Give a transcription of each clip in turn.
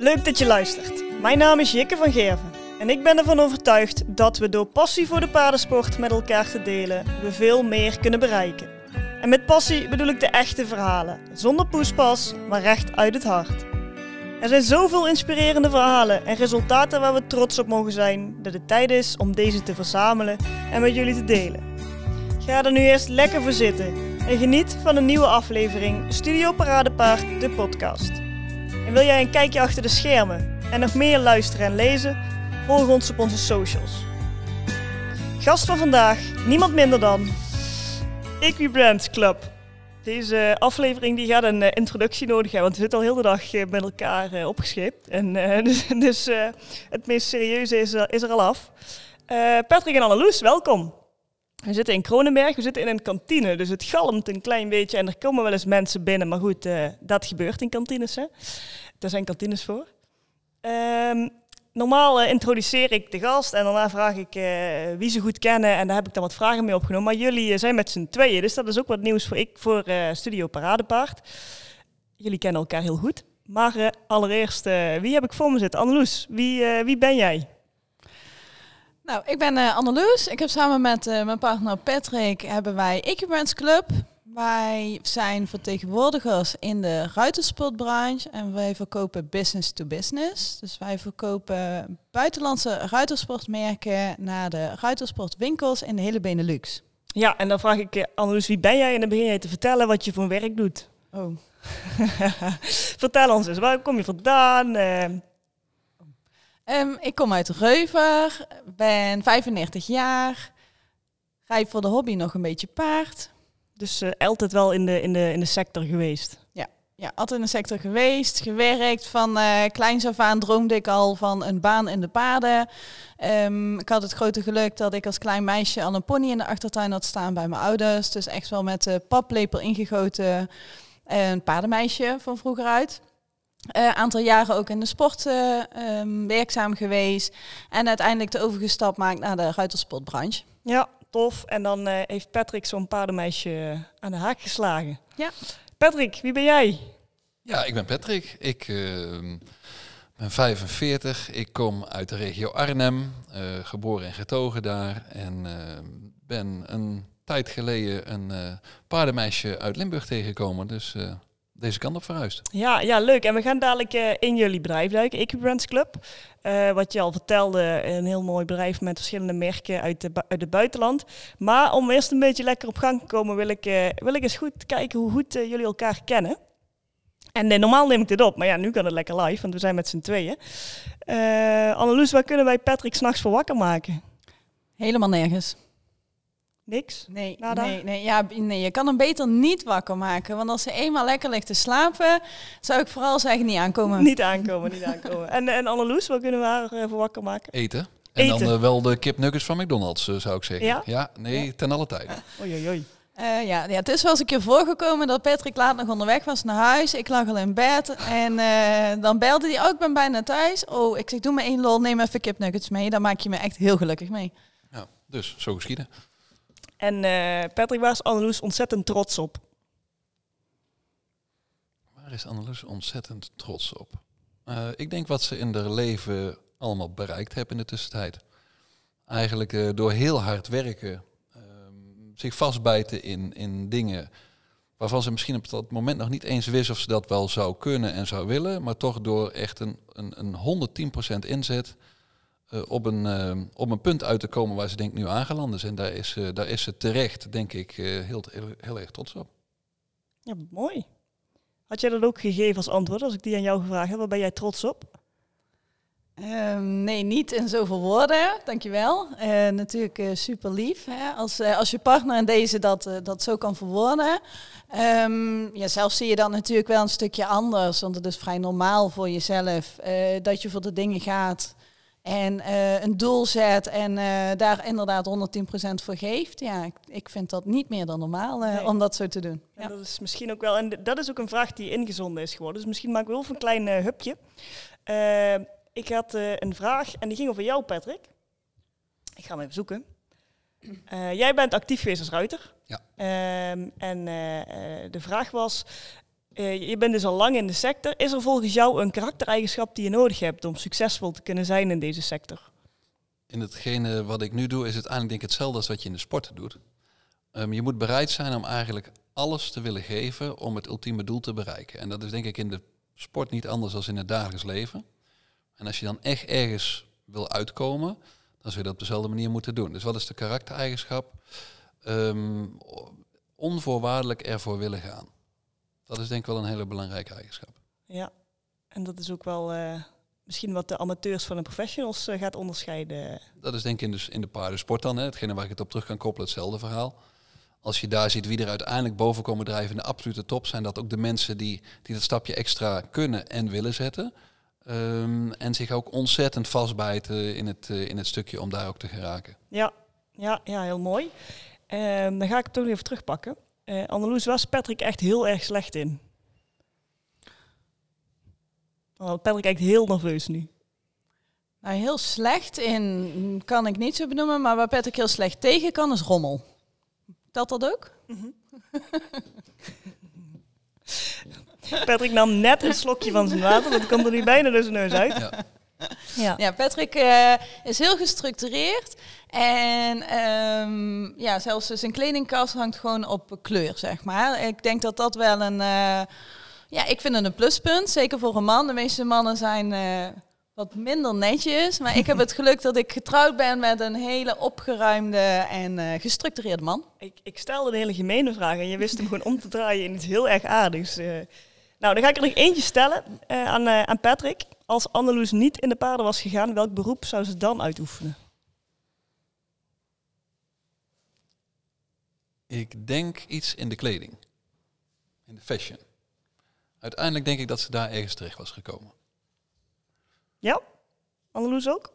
Leuk dat je luistert. Mijn naam is Jikke van Gerven en ik ben ervan overtuigd dat we door passie voor de paardensport met elkaar te delen, we veel meer kunnen bereiken. En met passie bedoel ik de echte verhalen, zonder poespas, maar recht uit het hart. Er zijn zoveel inspirerende verhalen en resultaten waar we trots op mogen zijn, dat het tijd is om deze te verzamelen en met jullie te delen. Ga er nu eerst lekker voor zitten en geniet van een nieuwe aflevering Studio Paradepaard, de podcast. En wil jij een kijkje achter de schermen en nog meer luisteren en lezen? Volg ons op onze socials. Gast van vandaag, niemand minder dan Equibrands Club. Deze aflevering die gaat een eh, introductie nodig hebben, want we zitten al heel de dag eh, met elkaar uh, opgescheept. En, dus dus het meest serieuze is, is er al af. Patrick en Anneloes, welkom. We zitten in Kronenberg, we zitten in een kantine, dus het galmt een klein beetje en er komen wel eens mensen binnen. Maar goed, dat gebeurt in kantines. Hè. Daar zijn kantines voor. Um, normaal uh, introduceer ik de gast en daarna vraag ik uh, wie ze goed kennen. En daar heb ik dan wat vragen mee opgenomen. Maar jullie zijn met z'n tweeën, dus dat is ook wat nieuws voor ik voor Studio Paradepaard. Jullie kennen elkaar heel goed. Maar allereerst, wie heb ik voor me zitten? Anneloes, wie, wie ben jij? Nou, ik ben Anneloes. Ik heb samen met mijn partner Patrick hebben wij Equipments Club. Wij zijn vertegenwoordigers in de ruitersportbranche en wij verkopen business to business. Dus wij verkopen buitenlandse ruitersportmerken naar de ruitersportwinkels in de hele Benelux. Ja, en dan vraag ik je, Annelies, wie ben jij? En dan begin je te vertellen wat je voor werk doet. Oh. Vertel ons eens, waar kom je vandaan? Um, ik kom uit Reuver, ben 35 jaar, rijd voor de hobby nog een beetje paard. Dus uh, altijd wel in de, in, de, in de sector geweest? Ja, ja altijd in de sector geweest, gewerkt. Van uh, kleins af aan droomde ik al van een baan in de paarden. Um, ik had het grote geluk dat ik als klein meisje al een pony in de achtertuin had staan bij mijn ouders. Dus echt wel met de paplepel ingegoten. Een paardenmeisje van vroeger uit. Een uh, aantal jaren ook in de sport uh, um, werkzaam geweest. En uiteindelijk de overgestap maakt naar de ruitersportbranche. Ja, tof. En dan uh, heeft Patrick zo'n paardenmeisje aan de haak geslagen. Ja. Patrick, wie ben jij? Ja, ik ben Patrick. Ik uh, ben 45. Ik kom uit de regio Arnhem, uh, geboren en getogen daar. En ben een tijd geleden een paardenmeisje uit Limburg tegengekomen. Dus deze kant op verhuisd. Ja, ja, leuk. En we gaan dadelijk uh, in jullie bedrijf duiken, Equibrands Club. Uh, wat je al vertelde, een heel mooi bedrijf met verschillende merken uit, de, uit het buitenland. Maar om eerst een beetje lekker op gang te komen, wil ik, uh, wil ik eens goed kijken hoe goed jullie elkaar kennen. En normaal neem ik dit op, maar ja, nu kan het lekker live, want we zijn met z'n tweeën. Anneloes, waar kunnen wij Patrick s'nachts voor wakker maken? Helemaal nergens. Niks? Nee, nee, nee, ja, nee, je kan hem beter niet wakker maken. Want als ze eenmaal lekker ligt te slapen, zou ik vooral zeggen niet aankomen. Niet aankomen, niet aankomen. en, en Anneloes, wat kunnen we haar even wakker maken? Eten. En Eten. dan uh, wel de kipnuggets van McDonald's, uh, zou ik zeggen. Ja? Ja, nee, ja. ten alle tijden. Oei, oei, oei. Uh, ja, ja, het is wel eens een keer voorgekomen dat Patrick laat nog onderweg was naar huis. Ik lag al in bed en dan belde hij, oh ik ben bijna thuis. Oh, ik zeg doe me één lol, neem even kipnuggets mee. Dan maak je me echt heel gelukkig mee. Ja, dus zo geschieden. En uh, Patrick, waar is Anneloes ontzettend trots op? Waar is Anneloes ontzettend trots op? Uh, ik denk wat ze in haar leven allemaal bereikt heeft in de tussentijd. Eigenlijk uh, door heel hard werken, zich vastbijten in, in dingen waarvan ze misschien op dat moment nog niet eens wist of ze dat wel zou kunnen en zou willen, maar toch door echt een, een, een 110% inzet uh, op, een, uh, op een punt uit te komen waar ze denk ik nu aangeland is. En daar is, uh, daar is ze terecht, denk ik, heel, heel, heel, erg trots op. Ja, mooi. Had jij dat ook gegeven als antwoord als ik die aan jou gevraagd heb? Waar ben jij trots op? Um, nee, niet in zoveel woorden, dankjewel. Uh, natuurlijk uh, super lief hè? Als, uh, als je partner in deze dat, dat zo kan verwoorden. Um, ja, zelf zie je dat natuurlijk wel een stukje anders, want het is vrij normaal voor jezelf dat je voor de dingen gaat en uh, een doel zet en uh, daar inderdaad 110% voor geeft. Ja, ik, ik, vind dat niet meer dan normaal uh, nee. om dat zo te doen. Ja. En dat is misschien ook wel, en dat is ook een vraag die ingezonden is geworden. Dus misschien maak ik wel een klein hupje. ik had een vraag en die ging over jou, Patrick. Ik ga hem even zoeken. jij bent actief geweest als ruiter. Ja. Um, en de vraag was, je bent dus al lang in de sector. Is er volgens jou een karaktereigenschap die je nodig hebt om succesvol te kunnen zijn in deze sector? In hetgene wat ik nu doe, is het eigenlijk denk ik hetzelfde als wat je in de sport doet. Ehm, je moet bereid zijn om eigenlijk alles te willen geven om het ultieme doel te bereiken. En dat is denk ik in de sport niet anders dan in het dagelijks leven. En als je dan echt ergens wil uitkomen, dan zul je dat op dezelfde manier moeten doen. Dus wat is de karaktereigenschap? Ehm, onvoorwaardelijk ervoor willen gaan. Dat is denk ik wel een hele belangrijke eigenschap. Ja, en dat is ook wel uh, misschien wat de amateurs van de professionals uh, gaat onderscheiden. Dat is denk ik in de, in de paardensport dan, hè, hetgene waar ik het op terug kan koppelen, hetzelfde verhaal. Als je daar ziet wie er uiteindelijk boven komen drijven in de absolute top, zijn dat ook de mensen die, die dat stapje extra kunnen en willen zetten. Um, en zich ook ontzettend vastbijten in het, uh, in het stukje om daar ook te geraken. Ja, ja, ja heel mooi. Um, dan ga ik het toch even terugpakken. Uh, Anneloes, was Patrick echt heel erg slecht in? Oh, Patrick kijkt heel nerveus nu. Nou, heel slecht in kan ik niet zo benoemen, maar waar Patrick heel slecht tegen kan is rommel. Telt dat ook? Mm -hmm. Patrick nam net een slokje van zijn water, dat komt er nu bijna door zijn neus uit. Ja. Ja. ja, Patrick uh, is heel gestructureerd. En um, ja, zelfs zijn kledingkast hangt gewoon op kleur, zeg maar. Ik denk dat dat wel een... Uh, ja, ik vind het een pluspunt. Zeker voor een man. De meeste mannen zijn uh, wat minder netjes. Maar ik heb het geluk dat ik getrouwd ben met een hele opgeruimde en gestructureerde man. Ik, ik stelde een hele gemene vraag en je wist hem gewoon om te draaien in iets heel erg aardigs. Nou, dan ga ik er nog eentje stellen aan, aan Patrick. Als Anneloes niet in de paarden was gegaan, welk beroep zou ze dan uitoefenen? Ik denk iets in de kleding. In de fashion. Uiteindelijk denk ik dat ze daar ergens terecht was gekomen. Ja? Anneloes ook?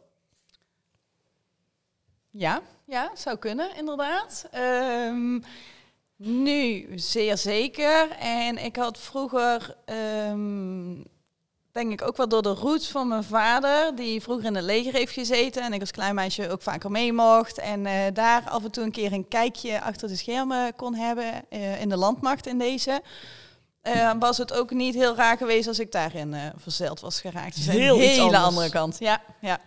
Ja, ja, zou kunnen, inderdaad. Um, nu zeer zeker. En ik had vroeger um, denk ik ook wel door de roots van mijn vader, die vroeger in het leger heeft gezeten en ik als klein meisje ook vaker mee mocht. En uh, daar af en toe een keer een kijkje achter de schermen kon hebben uh, in de landmacht in deze. Uh, was het ook niet heel raar geweest als ik daarin verzeild was geraakt. Dus heel een hele andere kant. Ja, ja.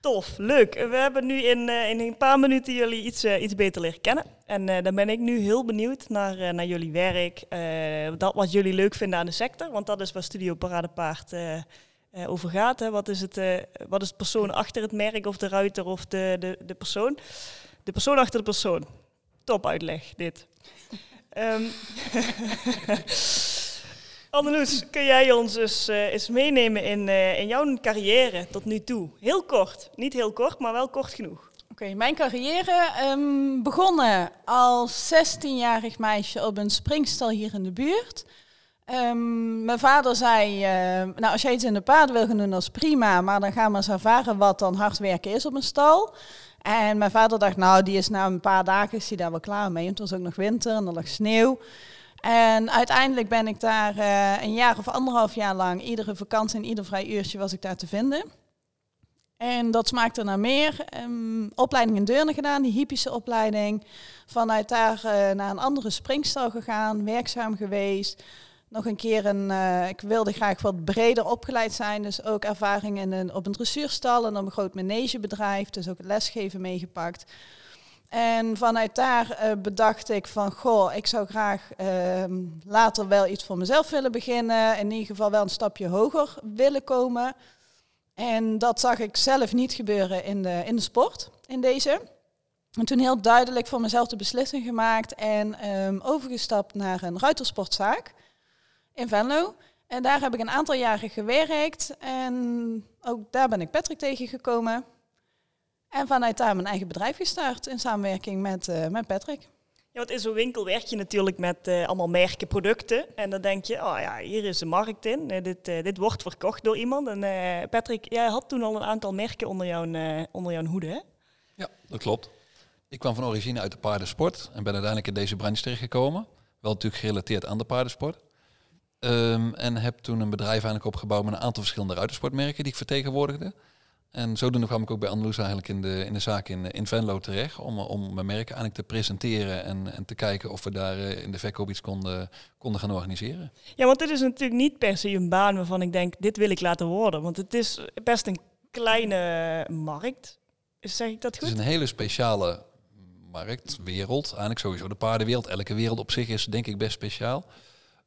Tof, leuk. We hebben nu in, uh, in een paar minuten jullie iets, uh, iets beter leren kennen. En uh, dan ben ik nu heel benieuwd naar, naar jullie werk. dat wat jullie leuk vinden aan de sector. Want dat is waar Studio Paradepaard over gaat. Hè. Wat, is het, wat is het persoon achter het merk of de ruiter of de, de, de persoon? De persoon achter de persoon. Top uitleg, dit. um, Anneloes, kun jij ons dus uh, eens meenemen in, uh, in jouw carrière tot nu toe? Heel kort, niet heel kort, maar wel kort genoeg. Oké, mijn carrière um, begonnen als 16-jarig meisje op een springstal hier in de buurt. Um, mijn vader zei, uh, nou als jij iets in de paarden wil gaan doen, dat is prima, maar dan gaan we eens ervaren wat dan hard werken is op een stal. En mijn vader dacht, nou die is na een paar dagen is hij daar wel klaar mee, het was ook nog winter en er lag sneeuw. En uiteindelijk ben ik daar uh, een jaar of anderhalf jaar lang, iedere vakantie en ieder vrij uurtje was ik daar te vinden. En dat smaakte naar meer. Um, opleiding in Deurne gedaan, die hypische opleiding. Vanuit daar uh, naar een andere springstal gegaan, werkzaam geweest. Nog een keer een, uh, ik wilde graag wat breder opgeleid zijn. Dus ook ervaring in een, op een dressuurstal en op een groot managebedrijf. Dus ook het lesgeven meegepakt. En vanuit daar uh, bedacht ik van, goh, ik zou graag uh, later wel iets voor mezelf willen beginnen. In ieder geval wel een stapje hoger willen komen. En dat zag ik zelf niet gebeuren in de, in de sport, in deze. En toen heel duidelijk voor mezelf de beslissing gemaakt en um, overgestapt naar een ruitersportzaak in Venlo. En daar heb ik een aantal jaren gewerkt en ook daar ben ik Patrick tegengekomen. En vanuit daar mijn eigen bedrijf gestart in samenwerking met, uh, met Patrick. Ja, want in zo'n winkel werk je natuurlijk met uh, allemaal merken, producten. En dan denk je, oh ja, hier is de markt in. Uh, dit, dit wordt verkocht door iemand. En Patrick, jij had toen al een aantal merken onder jouw, onder jouw hoede, hè? Ja, dat klopt. Ik kwam van origine uit de paardensport en ben uiteindelijk in deze branche terechtgekomen. Wel natuurlijk gerelateerd aan de paardensport. Um, en heb toen een bedrijf eigenlijk opgebouwd met een aantal verschillende ruitersportmerken die ik vertegenwoordigde. En zodoende kwam ik ook bij Andalusia eigenlijk in de, in de zaak in, in Venlo terecht. Om, om mijn merk eigenlijk te presenteren en, en te kijken of we daar eh, in de verkoop iets konden, konden gaan organiseren. Ja, want dit is natuurlijk niet per se een baan waarvan ik denk, dit wil ik laten worden. Want het is best een kleine markt. Zeg ik dat goed? Het is een hele speciale markt, wereld. Eigenlijk sowieso de paardenwereld. Elke wereld op zich is denk ik best speciaal.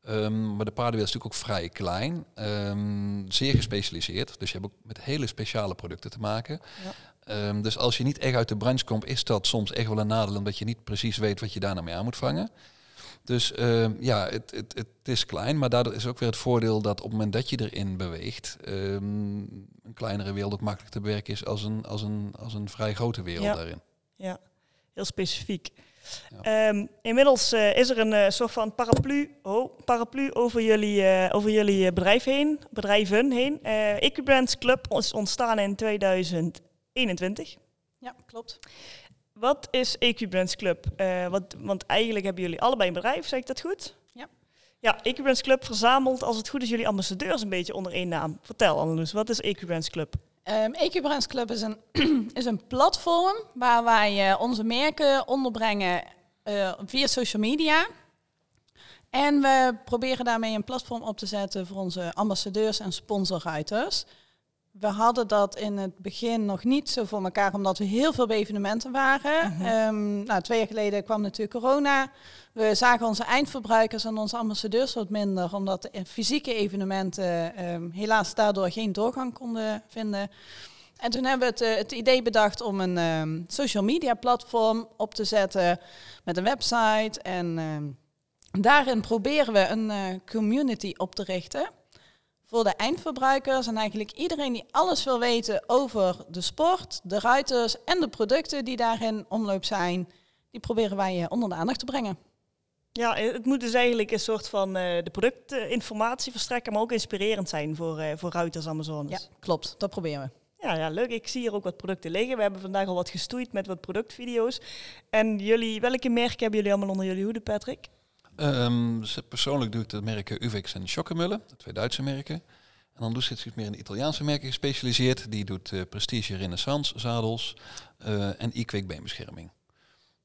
Um, maar de paardenwereld is natuurlijk ook vrij klein. Um, zeer gespecialiseerd. Dus je hebt ook met hele speciale producten te maken. Ja. Um, dus als je niet echt uit de branche komt, is dat soms echt wel een nadeel. Omdat je niet precies weet wat je daar nou mee aan moet vangen. Dus ja, het, het, het is klein. Maar daardoor is ook weer het voordeel dat op het moment dat je erin beweegt... een kleinere wereld ook makkelijk te bewerken is als een, als een, als een vrij grote wereld ja. daarin. Ja, heel specifiek. Ehm, inmiddels uh, is er een uh, soort van paraplu, oh, paraplu over jullie, uh, over jullie bedrijf heen, bedrijven heen. Equibrands Club is ontstaan in 2021. Ja, klopt. Wat is Equibrands Club? wat, want eigenlijk hebben jullie allebei een bedrijf, zeg ik dat goed? Ja. Ja, Equibrands Club verzamelt, als het goed is, jullie ambassadeurs een beetje onder één naam. Vertel, Annelies, wat is Equibrands Club? Um, Club is een, is een platform waar wij uh, onze merken onderbrengen uh, via social media. En we proberen daarmee een platform op te zetten voor onze ambassadeurs en sponsorruiters. We hadden dat in het begin nog niet zo voor elkaar, omdat we heel veel bij evenementen waren. Um, nou, twee jaar geleden kwam natuurlijk corona. We zagen onze eindverbruikers en onze ambassadeurs wat minder, omdat de fysieke evenementen um, helaas daardoor geen doorgang konden vinden. En toen hebben we het, uh, het idee bedacht om een um, social media platform op te zetten met een website. En daarin proberen we een uh, community op te richten voor de eindverbruikers en eigenlijk iedereen die alles wil weten over de sport, de ruiters en de producten die daarin omloop zijn, die proberen wij onder de aandacht te brengen. Ja, het moet dus eigenlijk een soort van uh, de productinformatie verstrekken, maar ook inspirerend zijn voor, uh, voor ruiters Amazones. Ja, klopt. Dat proberen we. Ja, ja, leuk. Ik zie hier ook wat producten liggen. We hebben vandaag al wat gestoeid met wat productvideo's. En jullie, welke merken hebben jullie allemaal onder jullie hoede, Patrick? Um, persoonlijk doe ik de merken Uvex en Schockemullen, de twee Duitse merken. En dan doet ze zich meer in de Italiaanse merken gespecialiseerd. Die doet uh, Prestige Renaissance zadels uh, en e-quick beenbescherming.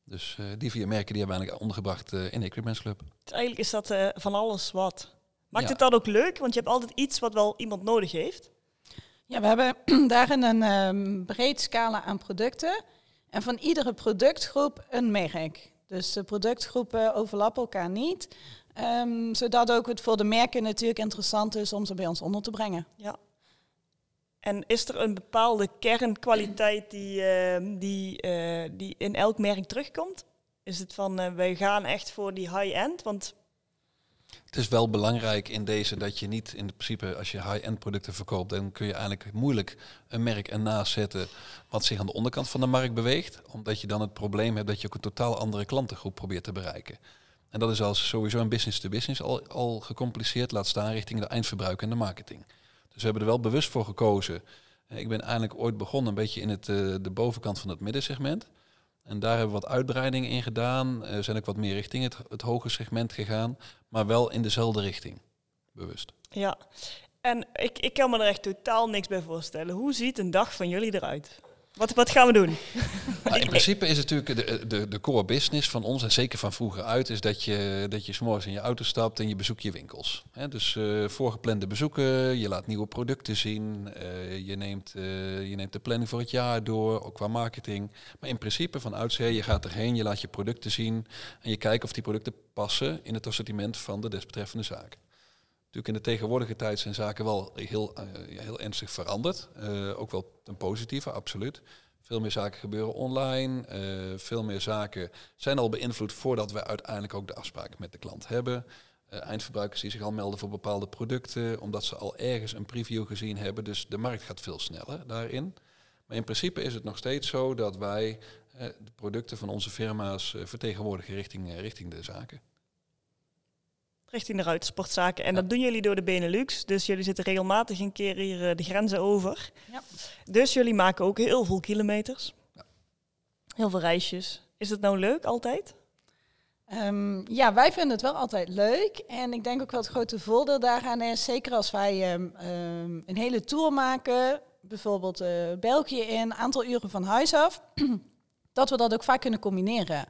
Dus uh, die vier merken die hebben we eigenlijk ondergebracht in de Equipments Club. Dus eigenlijk is dat van alles wat. Maakt ja. het dat ook leuk? Want je hebt altijd iets wat wel iemand nodig heeft. Ja, we hebben daarin een um, breed scala aan producten. En van iedere productgroep een merk. Dus de productgroepen overlappen elkaar niet. Um, zodat ook het voor de merken natuurlijk interessant is om ze bij ons onder te brengen. Ja. En is er een bepaalde kernkwaliteit die, uh, die, uh, die in elk merk terugkomt? Is het van uh, wij gaan echt voor die high-end? Want het is wel belangrijk in deze dat je niet in principe als je high-end producten verkoopt, dan kun je eigenlijk moeilijk een merk ernaast zetten wat zich aan de onderkant van de markt beweegt, omdat je dan het probleem hebt dat je ook een totaal andere klantengroep probeert te bereiken. En dat is als sowieso een business-to-business al, al gecompliceerd, laat staan richting de eindverbruiker en de marketing. Dus we hebben er wel bewust voor gekozen. Ik ben eigenlijk ooit begonnen een beetje in het, uh, de bovenkant van het middensegment. En daar hebben we wat uitbreidingen in gedaan. Zijn ook wat meer richting het, het hoge segment gegaan. Maar wel in dezelfde richting. Bewust. Ja, en ik, ik kan me er echt totaal niks bij voorstellen. Hoe ziet een dag van jullie eruit? Wat, wat gaan we doen? Nou, in principe is natuurlijk de, de, de core business van ons, en zeker van vroeger uit, is dat je, dat je s'morgens in je auto stapt en je bezoekt je winkels. Dus uh, voorgeplande bezoeken, je laat nieuwe producten zien, uh, je, neemt, uh, je neemt de planning voor het jaar door, ook qua marketing. Maar in principe van oudsher, je gaat erheen, je laat je producten zien en je kijkt of die producten passen in het assortiment van de desbetreffende zaak. Natuurlijk in de tegenwoordige tijd zijn zaken wel heel, uh, heel ernstig veranderd. Uh, ook wel ten positieve, absoluut. Veel meer zaken gebeuren online. Uh, veel meer zaken zijn al beïnvloed voordat we uiteindelijk ook de afspraak met de klant hebben. eindverbruikers die zich al melden voor bepaalde producten, omdat ze al ergens een preview gezien hebben. Dus de markt gaat veel sneller daarin. Maar in principe is het nog steeds zo dat wij de producten van onze firma's vertegenwoordigen richting, richting de zaken richting de ruitersportzaken. En ja. dat doen jullie door de Benelux. Dus jullie zitten regelmatig een keer hier uh, de grenzen over. Ja. Dus jullie maken ook heel veel kilometers. Ja. Heel veel reisjes. Is het nou leuk altijd? Um, ja, wij vinden het wel altijd leuk. En ik denk ook wel het grote voordeel daaraan is, zeker als wij um, um, een hele tour maken, bijvoorbeeld eh, België in, aantal uren van huis af, dat we dat ook vaak kunnen combineren.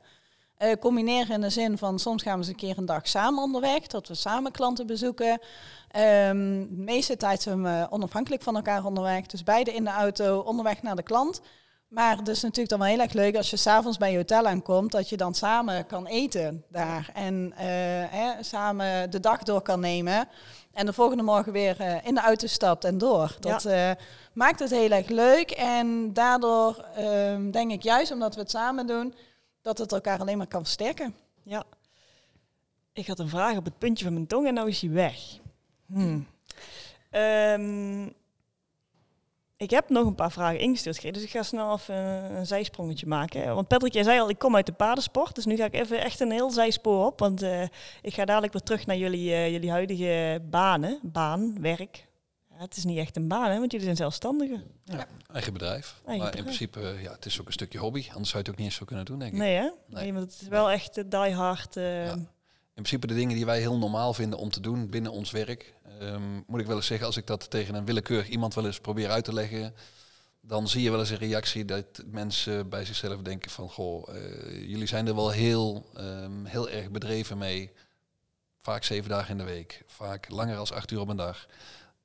Eh, combineren in de zin van soms gaan we eens een keer een dag samen onderweg, dat we samen klanten bezoeken. Ehm, de meeste tijd zijn we onafhankelijk van elkaar onderweg, dus beide in de auto onderweg naar de klant. Maar het is natuurlijk dan wel heel erg leuk als je s'avonds bij je hotel aankomt, dat je dan samen kan eten daar. En eh, hè, samen de dag door kan nemen. En de volgende morgen weer eh, in de auto stapt en door. Dat maakt het heel erg leuk. En daardoor ehm, denk ik juist omdat we het samen doen, dat het elkaar alleen maar kan versterken. Ja. Ik had een vraag op het puntje van mijn tong en nou is hij weg. Hmm. Ehm, ik heb nog een paar vragen ingestuurd gekregen, dus ik ga snel even een zijsprongetje maken. Want Patrick, jij zei al, ik kom uit de paardensport, dus nu ga ik even echt een heel zijspoor op. Want uh, ik ga dadelijk weer terug naar jullie, uh, jullie huidige banen, baan, werk. Ja, het is niet echt een baan, hè, want jullie zijn zelfstandigen. Ja, eigen bedrijf. Eigen maar bedrijf. in principe, ja, het is ook een stukje hobby. Anders zou je het ook niet eens zo kunnen doen, denk ik. Nee, hè? Nee. Nee, want het is wel echt die hard. Uh, Ja. In principe de dingen die wij heel normaal vinden om te doen binnen ons werk. ehm, moet ik wel eens zeggen, als ik dat tegen een willekeurig iemand wel eens probeer uit te leggen, dan zie je wel eens een reactie dat mensen bij zichzelf denken van, goh, eh, jullie zijn er wel heel, ehm, heel erg bedreven mee. Vaak zeven dagen in de week, vaak langer als acht uur op een dag.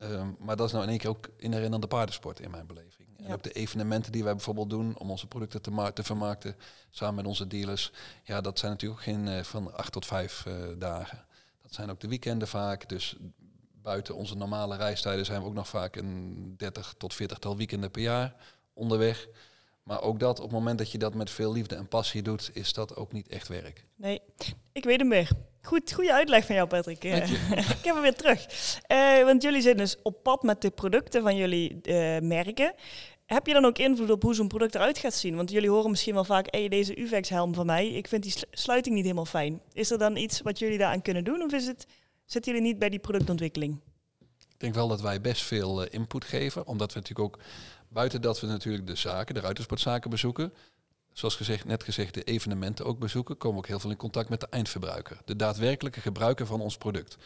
Ehm, maar dat is nou in één keer ook inherent aan de paardensport in mijn beleving. En ook de evenementen die wij bijvoorbeeld doen om onze producten te, te vermarkten samen met onze dealers. Ja, dat zijn natuurlijk ook geen eh, van acht tot vijf eh, dagen. Dat zijn ook de weekenden vaak. Dus buiten onze normale reistijden zijn we ook nog vaak een 30 tot 40 tal weekenden per jaar onderweg. Maar ook dat, op het moment dat je dat met veel liefde en passie doet, is dat ook niet echt werk. Nee, ik weet hem weer. Goed, goede uitleg van jou, Patrick. Ik heb hem weer terug. Eh, want jullie zijn dus op pad met de producten van jullie eh, merken. Heb je dan ook invloed op hoe zo'n product eruit gaat zien? Want jullie horen misschien wel vaak, hey, deze UVEX-helm van mij, ik vind die sl- sluiting niet helemaal fijn. Is er dan iets wat jullie daaraan kunnen doen? Of is het, zitten jullie niet bij die productontwikkeling? Ik denk wel dat wij best veel eh, input geven, omdat we natuurlijk ook, buiten dat we natuurlijk de zaken, de ruitersportzaken bezoeken, zoals gezegd, net gezegd, de evenementen ook bezoeken, komen we ook heel veel in contact met de eindverbruiker, de daadwerkelijke gebruiker van ons product.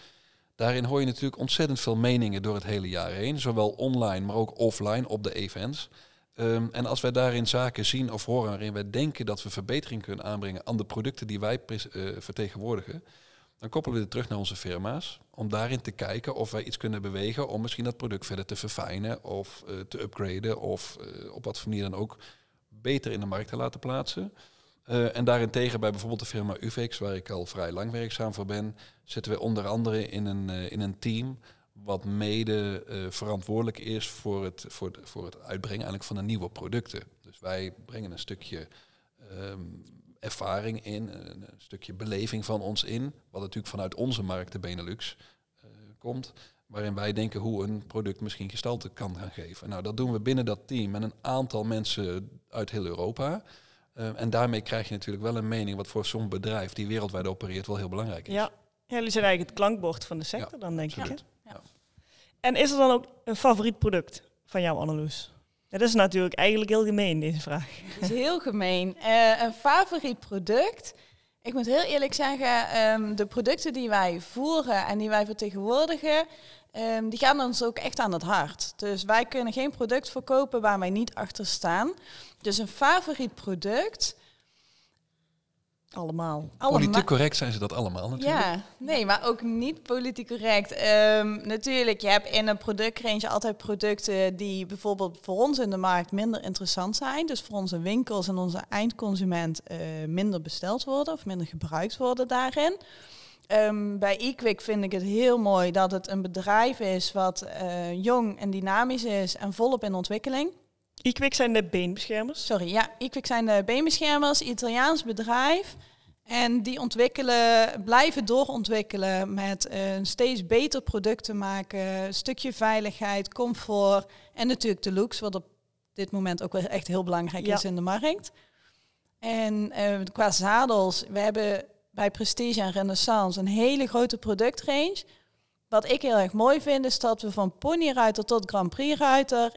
Daarin hoor je natuurlijk ontzettend veel meningen door het hele jaar heen, zowel online, maar ook offline op de events. Ehm, en als wij daarin zaken zien of horen waarin wij denken dat we verbetering kunnen aanbrengen aan de producten die wij eh, vertegenwoordigen, dan koppelen we dit terug naar onze firma's. Om daarin te kijken of wij iets kunnen bewegen om misschien dat product verder te verfijnen of eh, te upgraden of eh, op wat voor manier dan ook beter in de markt te laten plaatsen. Eh, en daarentegen bij bijvoorbeeld de firma UVEX, waar ik al vrij lang werkzaam voor ben, zitten we onder andere in een, eh, in een team wat mede eh, verantwoordelijk is voor het, voor, voor het uitbrengen eigenlijk van de nieuwe producten. Dus wij brengen een stukje ehm, ervaring in, een, een stukje beleving van ons in, wat natuurlijk vanuit onze markt, de Benelux, komt, waarin wij denken hoe een product misschien gestalte kan gaan geven. Nou, dat doen we binnen dat team met een aantal mensen uit heel Europa. Eh, en daarmee krijg je natuurlijk wel een mening wat voor zo'n bedrijf die wereldwijd opereert wel heel belangrijk is. Ja. ja, jullie zijn eigenlijk het klankbord van de sector Ja, dan, denk ik. Hè? absoluut. En is er dan ook een favoriet product van jou, Anneloes? Ja, dat is natuurlijk eigenlijk heel gemeen, deze vraag. Dat is heel gemeen. Eh, een favoriet product. Ik moet heel eerlijk zeggen, ehm, de producten die wij voeren en die wij vertegenwoordigen, ehm, die gaan ons ook echt aan het hart. Dus wij kunnen geen product verkopen waar wij niet achter staan. Dus een favoriet product. Allemaal. Politiek correct zijn ze dat allemaal natuurlijk. Ja, nee, maar ook niet politiek correct. Ehm, natuurlijk, je hebt in een productrange altijd producten die bijvoorbeeld voor ons in de markt minder interessant zijn. Dus voor onze winkels en onze eindconsument eh, minder besteld worden of minder gebruikt worden daarin. Ehm, bij eQuick vind ik het heel mooi dat het een bedrijf is wat eh, jong en dynamisch is en volop in ontwikkeling. Equik zijn de beenbeschermers. Sorry, ja, eQuick zijn de beenbeschermers, Italiaans bedrijf. En die ontwikkelen, blijven doorontwikkelen met eh, een steeds beter product te maken. Stukje veiligheid, comfort en natuurlijk de looks, wat op dit moment ook wel echt heel belangrijk Ja. is in de markt. En eh, qua zadels, we hebben bij Prestige en Renaissance een hele grote productrange. Wat ik heel erg mooi vind, is dat we van ponyruiter tot Grand Prix ruiter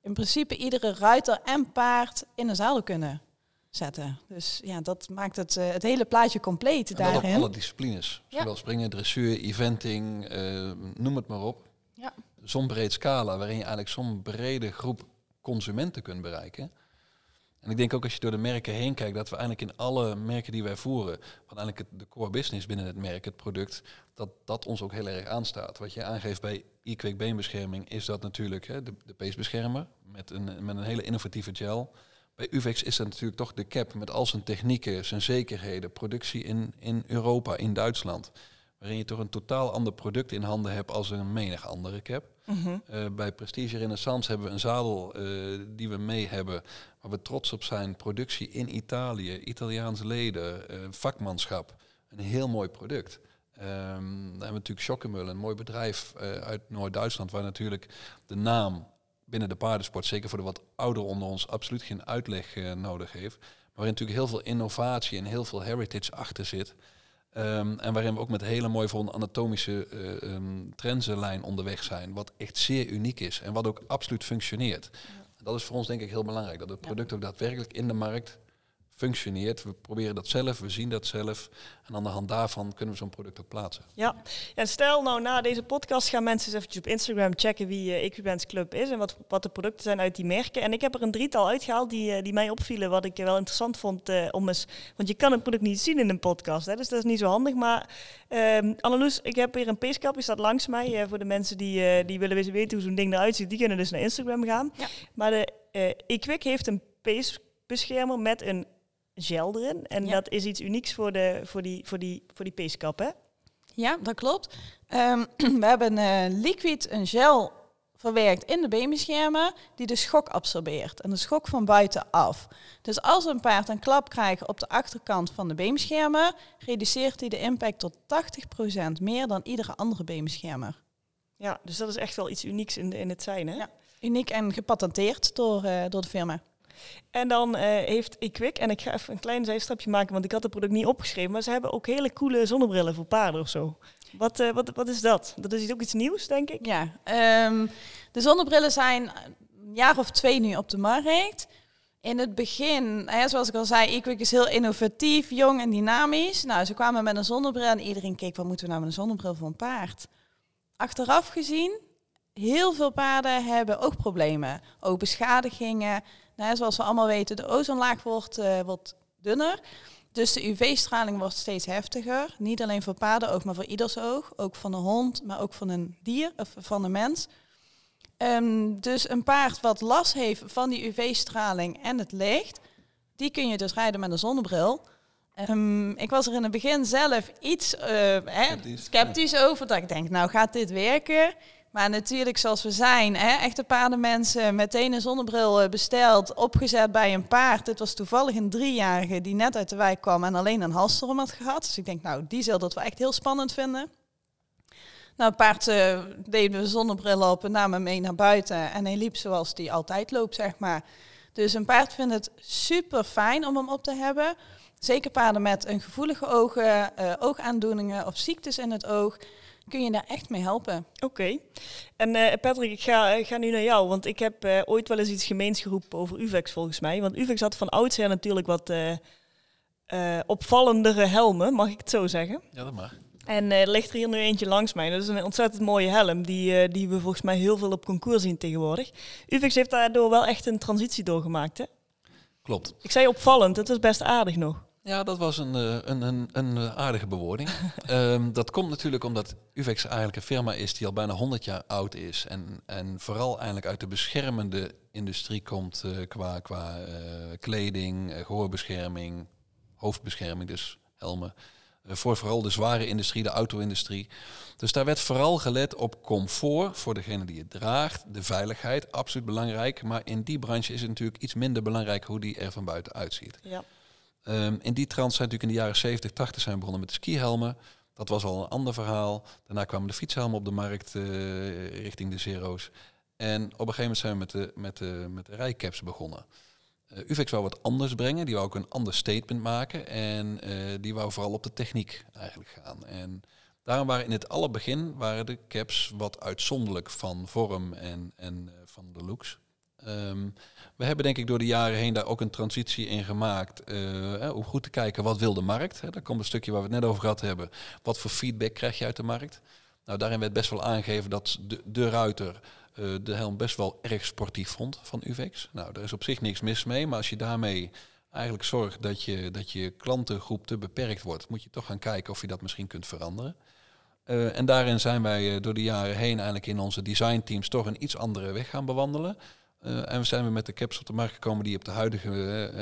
in principe iedere ruiter en paard in een zadel kunnen zetten. Dus ja, dat maakt het, eh, het hele plaatje compleet En daarin. alle disciplines. Ja. Zowel springen, dressuur, eventing, eh, noem het maar op. Ja. Zo'n breed scala, waarin je eigenlijk zo'n brede groep consumenten kunt bereiken. En ik denk ook als je door de merken heen kijkt, dat we eigenlijk in alle merken die wij voeren, wat eigenlijk de core business binnen het merk, het product, dat dat ons ook heel erg aanstaat. Wat je aangeeft bij e-quick beenbescherming is dat natuurlijk hè, de, de peesbeschermer met een, met een hele innovatieve gel. Bij UVEX is dat natuurlijk toch de cap met al zijn technieken, zijn zekerheden, productie in, in Europa, in Duitsland. Waarin je toch een totaal ander product in handen hebt als een menig andere cap. Mhm. Uh, bij Prestige Renaissance hebben we een zadel uh, die we mee hebben, waar we trots op zijn. Productie in Italië, Italiaans leden, uh, vakmanschap. Een heel mooi product. Um, dan hebben we natuurlijk Schockemul, een mooi bedrijf uit Noord-Duitsland, waar natuurlijk de naam binnen de paardensport, zeker voor de wat ouderen onder ons, absoluut geen uitleg nodig heeft. Maar waarin natuurlijk heel veel innovatie en heel veel heritage achter zit. Um, en waarin we ook met hele mooie voor een anatomische uh, um, trenzenlijn onderweg zijn. Wat echt zeer uniek is en wat ook absoluut functioneert. Ja. Dat is voor ons denk ik heel belangrijk. Dat het product ook daadwerkelijk in de markt functioneert. We proberen dat zelf, we zien dat zelf. En aan de hand daarvan kunnen we zo'n product ook plaatsen. Ja, en stel nou na deze podcast gaan mensen eens eventjes op Instagram checken wie uh, Equipens Club is en wat, wat de producten zijn uit die merken. En ik heb er een drietal uitgehaald die, uh, die mij opvielen, wat ik wel interessant vond uh, om eens... Want je kan het product niet zien in een podcast, hè, dus dat is niet zo handig. Maar um, Anneloes, ik heb hier een peeskap, die staat langs mij. voor de mensen die, die willen weten hoe zo'n ding eruit ziet, die kunnen dus naar Instagram gaan. Ja. Maar de Equick heeft een peesbeschermer met een gel erin. En ja. dat is iets unieks voor, de, voor die, voor die, voor die peeskap, hè? Ja, dat klopt. Um, we hebben uh, liquid, een gel verwerkt in de beenbeschermer die de schok absorbeert en de schok van buitenaf. Dus als een paard een klap krijgt op de achterkant van de beenbeschermer, reduceert hij de impact tot 80% meer dan iedere andere beenbeschermer. Ja, dus dat is echt wel iets unieks in, de, in het zijn, hè? Ja, uniek en gepatenteerd door, uh, door de firma. En dan uh, heeft Equick, en ik ga even een klein zijstapje maken, want ik had het product niet opgeschreven, maar ze hebben ook hele coole zonnebrillen voor paarden of zo. Wat, uh, wat, wat is dat? Dat is ook iets nieuws, denk ik? Ja, um, de zonnebrillen zijn een jaar of twee nu op de markt. In het begin, hè, zoals ik al zei, Equick is heel innovatief, jong en dynamisch. Nou, ze kwamen met een zonnebril en iedereen keek, wat moeten we nou met een zonnebril voor een paard? Achteraf gezien, heel veel paarden hebben oogproblemen, oogbeschadigingen. Nou, zoals we allemaal weten, de ozonlaag wordt, uh, wordt dunner. Dus de UV-straling wordt steeds heftiger. Niet alleen voor paardenoog, maar voor ieders oog. Ook van een hond, maar ook van een dier of van een mens. Um, dus een paard wat last heeft van die UV-straling en het licht, die kun je dus rijden met een zonnebril. Um, ik was er in het begin zelf iets uh, sceptisch, hè, sceptisch over. Dat ik denk, nou gaat dit werken? Maar natuurlijk, zoals we zijn, hè, echte paardenmensen, meteen een zonnebril eh, besteld, opgezet bij een paard. Dit was toevallig een driejarige die net uit de wijk kwam en alleen een halsstorm had gehad. Dus ik denk, nou, die zal dat wel echt heel spannend vinden. Nou, paard uh, deden we zonnebril op en namen mee naar buiten. En hij liep zoals hij altijd loopt, zeg maar. Dus een paard vindt het super fijn om hem op te hebben. Zeker paarden met een gevoelige ogen, uh, oogaandoeningen of ziektes in het oog kun je daar echt mee helpen. Oké. Okay. En uh, Patrick, ik ga, ik ga nu naar jou, want ik heb uh, ooit wel eens iets gemeens geroepen over UVEX volgens mij. Want UVEX had van oudsher natuurlijk wat uh, opvallendere helmen, mag ik het zo zeggen? Ja, dat mag. En er ligt er hier nu eentje langs mij. Dat is een ontzettend mooie helm, die, die we volgens mij heel veel op concours zien tegenwoordig. UVEX heeft daardoor wel echt een transitie doorgemaakt, hè? Klopt. Ik zei opvallend, het was best aardig nog. Ja, dat was een, een, een, een aardige bewoording. um, dat komt natuurlijk omdat UVEX eigenlijk een firma is die al bijna 100 jaar oud is. En, en vooral eigenlijk uit de beschermende industrie komt uh, qua, qua uh, kleding, uh, gehoorbescherming, hoofdbescherming, dus helmen. voor vooral de zware industrie, de auto-industrie. Dus daar werd vooral gelet op comfort voor degene die het draagt. De veiligheid, absoluut belangrijk. Maar in die branche is het natuurlijk iets minder belangrijk hoe die er van buiten uitziet. Ja. Um, in die trant zijn natuurlijk in de jaren 70, 80 zijn begonnen met de skihelmen. Dat was al een ander verhaal. Daarna kwamen de fietshelmen op de markt uh, richting de zero's. En op een gegeven moment zijn we met de, met de, met de rijcaps begonnen. Uh, UVEX wou wat anders brengen. Die wou ook een ander statement maken. En uh, die wou vooral op de techniek eigenlijk gaan. En daarom waren in het allerbegin waren de caps wat uitzonderlijk van vorm en, en van de looks. Um, we hebben denk ik door de jaren heen daar ook een transitie in gemaakt. Uh, om goed te kijken wat wil de markt. Hè. Daar komt een stukje waar we het net over gehad hebben. Wat voor feedback krijg je uit de markt? Nou, daarin werd best wel aangegeven dat de, de ruiter eh, de helm best wel erg sportief vond van Uvex. Nou, daar is op zich niks mis mee, maar als je daarmee eigenlijk zorgt dat je, dat je klantengroep te beperkt wordt, moet je toch gaan kijken of je dat misschien kunt veranderen. Uh, en daarin zijn wij door de jaren heen eigenlijk in onze designteams toch een iets andere weg gaan bewandelen. Uh, en we zijn we met de caps op de markt gekomen die op de huidige,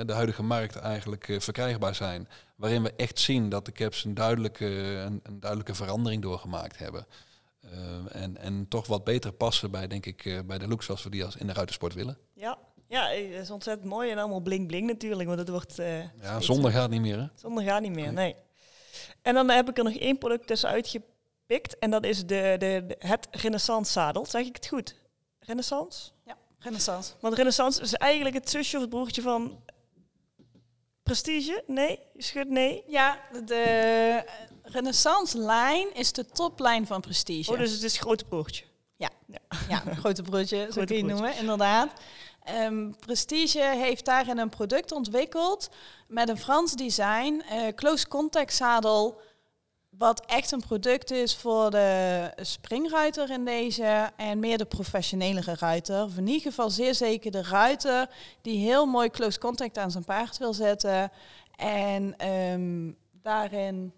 de huidige markt eigenlijk verkrijgbaar zijn. Waarin we echt zien dat de caps een duidelijke, een, een duidelijke verandering doorgemaakt hebben. en, en toch wat beter passen bij, denk ik, bij de looks zoals we die als in de ruitersport willen. Ja, ja, het is ontzettend mooi en allemaal bling bling natuurlijk, want het wordt... ja, zonder gaat niet meer hè? Zonder gaat niet meer, nee. En dan heb ik er nog één product tussen uitgepikt en dat is de, de, de het Renaissance zadel. Zeg ik het goed? Renaissance? Renaissance. Want Renaissance is eigenlijk het zusje of het broertje van Prestige? Nee? Je schudt nee? Ja, de Renaissance lijn is de toplijn van Prestige. Oh, dus het is het grote broertje. Ja, ja. ja grote broertje, zo kun je noemen, inderdaad. Um, Prestige heeft daarin een product ontwikkeld met een Frans design, uh, close contact zadel, wat echt een product is voor de springruiter in deze en meer de professionelere ruiter. Of in ieder geval zeer zeker de ruiter die heel mooi close contact aan zijn paard wil zetten en um, daarin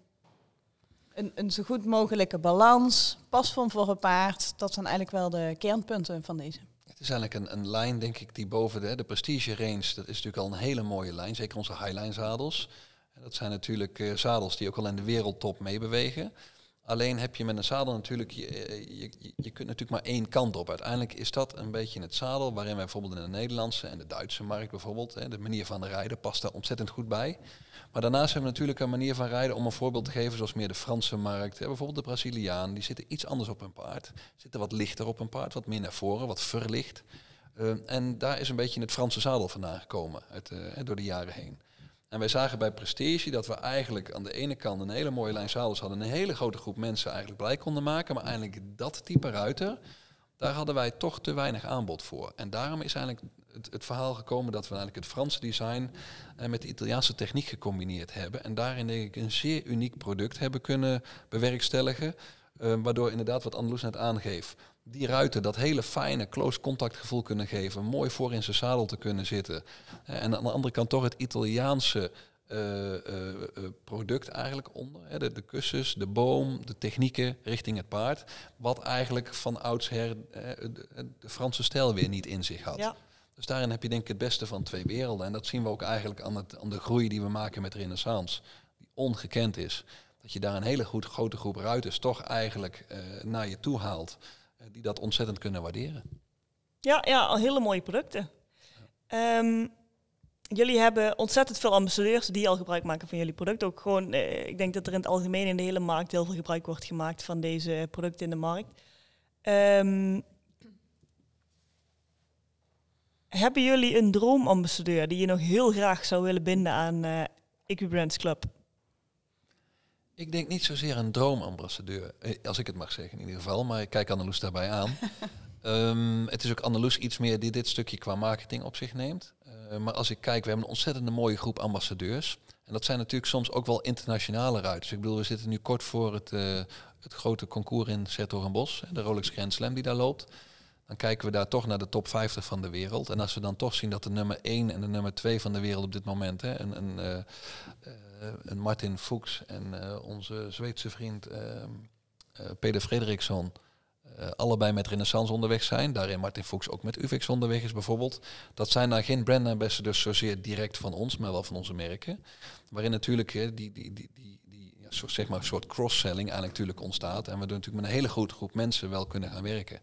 een, een zo goed mogelijke balans, pasvorm voor het paard. Dat zijn eigenlijk wel de kernpunten van deze. Het is eigenlijk een, een lijn, denk ik, die boven de, de Prestige range, dat is natuurlijk al een hele mooie lijn, zeker onze Highline zadels. Dat zijn natuurlijk uh, zadels die ook al in de wereldtop meebewegen. Alleen heb je met een zadel natuurlijk, je, eh, je, je, kunt natuurlijk maar één kant op. Uiteindelijk is dat een beetje het zadel waarin wij bijvoorbeeld in de Nederlandse en de Duitse markt bijvoorbeeld, hè, de manier van rijden past daar ontzettend goed bij. Maar daarnaast hebben we natuurlijk een manier van rijden om een voorbeeld te geven, zoals meer de Franse markt. Hè, bijvoorbeeld de Braziliaan, die zitten iets anders op hun paard. Zitten wat lichter op hun paard, wat meer naar voren, wat verlicht. Uh, en daar is een beetje het Franse zadel vandaan gekomen door de jaren heen. En wij zagen bij Prestige dat we eigenlijk aan de ene kant een hele mooie lijn zadels hadden. Een hele grote groep mensen eigenlijk blij konden maken. Maar eigenlijk dat type ruiter, daar hadden wij toch te weinig aanbod voor. En daarom is eigenlijk het, verhaal gekomen dat we eigenlijk het Franse design eh, met de Italiaanse techniek gecombineerd hebben. En daarin denk ik een zeer uniek product hebben kunnen bewerkstelligen. Uh, waardoor inderdaad wat Anneloes net aangeeft die ruiten dat hele fijne close contact gevoel kunnen geven, mooi voor in zijn zadel te kunnen zitten. Eh, en aan de andere kant toch het Italiaanse uh, uh, product eigenlijk onder. Hè, de, de, kussens, de boom, de technieken richting het paard. Wat eigenlijk van oudsher de, de, Franse stijl weer niet in zich had. Ja. Dus daarin heb je denk ik het beste van twee werelden. En dat zien we ook eigenlijk aan, het, aan de groei die we maken met Renaissance. Die ongekend is. Dat je daar een hele goed, grote groep ruiters toch eigenlijk naar je toe haalt. Eh, die dat ontzettend kunnen waarderen. Ja, ja al hele mooie producten. Um, jullie hebben ontzettend veel ambassadeurs die al gebruik maken van jullie product. Ook gewoon, eh, ik denk dat er in het algemeen in de hele markt heel veel gebruik wordt gemaakt van deze producten in de markt. Um, hebben jullie een droomambassadeur die je nog heel graag zou willen binden aan uh, Equibrands Club? Ik denk niet zozeer een droomambassadeur, eh, als ik het mag zeggen in ieder geval, maar ik kijk Anneloes daarbij aan. um, het is ook Anneloes iets meer die dit stukje qua marketing op zich neemt. Uh, maar als ik kijk, we hebben een ontzettende mooie groep ambassadeurs. En dat zijn natuurlijk soms ook wel internationale ruiters. Ik bedoel, we zitten nu kort voor het, uh, het grote concours in Sertogenbos, de Rolex Grand Slam die daar loopt. Dan kijken we daar toch naar de top 50 van de wereld. En als we dan toch zien dat de nummer 1 en de nummer 2 van de wereld op dit moment, hè, een, een, uh, uh, een Martin Fuchs en uh, onze Zweedse vriend Peter Frederiksson, allebei met Renaissance onderweg zijn. Daarin Martin Fuchs ook met UVX onderweg is bijvoorbeeld. Dat zijn dan geen brand ambassadors zozeer direct van ons, maar wel van onze merken. Waarin natuurlijk die, die, die, die, die zeg maar, een soort cross-selling eigenlijk natuurlijk ontstaat. En we natuurlijk met een hele grote groep mensen wel kunnen gaan werken.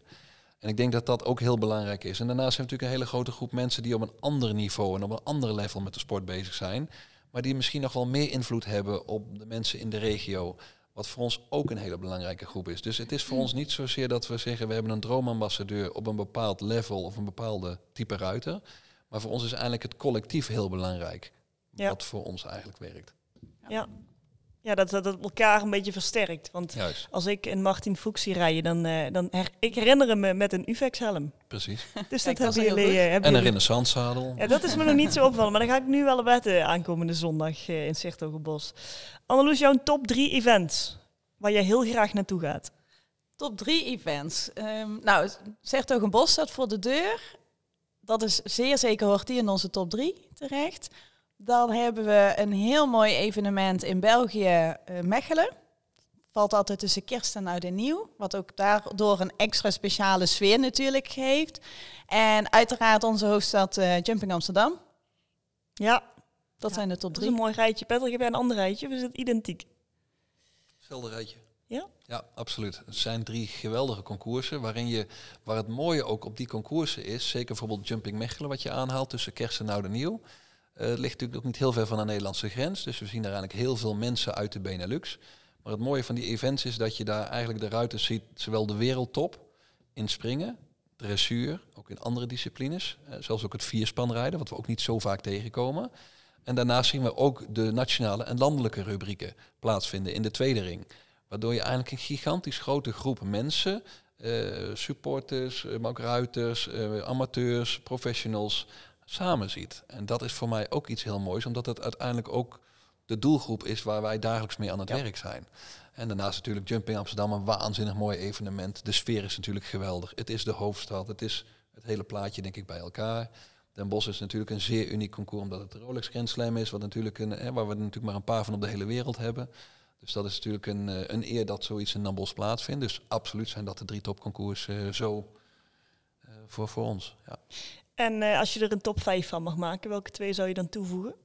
En ik denk dat dat ook heel belangrijk is. En daarnaast hebben we natuurlijk een hele grote groep mensen die op een ander niveau en op een ander level met de sport bezig zijn. Maar die misschien nog wel meer invloed hebben op de mensen in de regio. Wat voor ons ook een hele belangrijke groep is. Dus het is voor ons niet zozeer dat we zeggen we hebben een droomambassadeur op een bepaald level of een bepaalde type ruiter. Maar voor ons is eigenlijk het collectief heel belangrijk. Ja. Wat voor ons eigenlijk werkt. Ja, ja, dat, dat elkaar een beetje versterkt. Want als ik een Martin Fuchs zie rijden, dan, uh, dan her, ik herinner me met een Uvex helm. Precies. Dus dat hebben jullie. Uh, en een renaissance zadel. Ja, dat is me nog niet zo opvallen, maar dan ga ik nu wel wetten aankomende zondag uh, in Sertogenbos. Anneloes, jouw top drie events waar jij heel graag naartoe gaat? Top drie events. Um, nou, Bos staat voor de deur. Dat is zeer zeker hoort die in onze top drie terecht. Dan hebben we een heel mooi evenement in België, uh, Mechelen. Valt altijd tussen kerst en oud en nieuw. Wat ook daardoor een extra speciale sfeer natuurlijk heeft. En uiteraard onze hoofdstad uh, Jumping Amsterdam. Ja. Dat zijn de top drie. Dat is een mooi rijtje. Patrick, heb jij een ander rijtje? Of is het identiek? Hetzelfde rijtje. Ja? Ja, absoluut. Het zijn drie geweldige concoursen waarin je, waar het mooie ook op die concoursen is, zeker bijvoorbeeld Jumping Mechelen wat je aanhaalt tussen kerst en oud en nieuw. Uh, het ligt natuurlijk ook niet heel ver van de Nederlandse grens, dus we zien daar eigenlijk heel veel mensen uit de Benelux. Maar het mooie van die events is dat je daar eigenlijk de ruiters ziet, zowel de wereldtop in springen, dressuur, ook in andere disciplines, uh, zelfs ook het vierspanrijden, wat we ook niet zo vaak tegenkomen. En daarnaast zien we ook de nationale en landelijke rubrieken plaatsvinden in de tweede ring. Waardoor je eigenlijk een gigantisch grote groep mensen, uh, supporters, maar ook ruiters, amateurs, professionals, samen ziet. En dat is voor mij ook iets heel moois, omdat het uiteindelijk ook de doelgroep is waar wij dagelijks mee aan het werk zijn. En daarnaast natuurlijk Jumping Amsterdam, een waanzinnig mooi evenement. De sfeer is natuurlijk geweldig. Het is de hoofdstad, het is het hele plaatje denk ik bij elkaar. Den Bosch is natuurlijk een zeer uniek concours, omdat het de Rolex Grand Slam is, wat natuurlijk een, hè, waar we natuurlijk maar een paar van op de hele wereld hebben. Dus dat is natuurlijk een, eh, een eer dat zoiets in Den Bosch plaatsvindt. Dus absoluut zijn dat de drie topconcours uh, zo uh, voor, voor ons. Ja. En als je er een top 5 van mag maken, welke twee zou je dan toevoegen?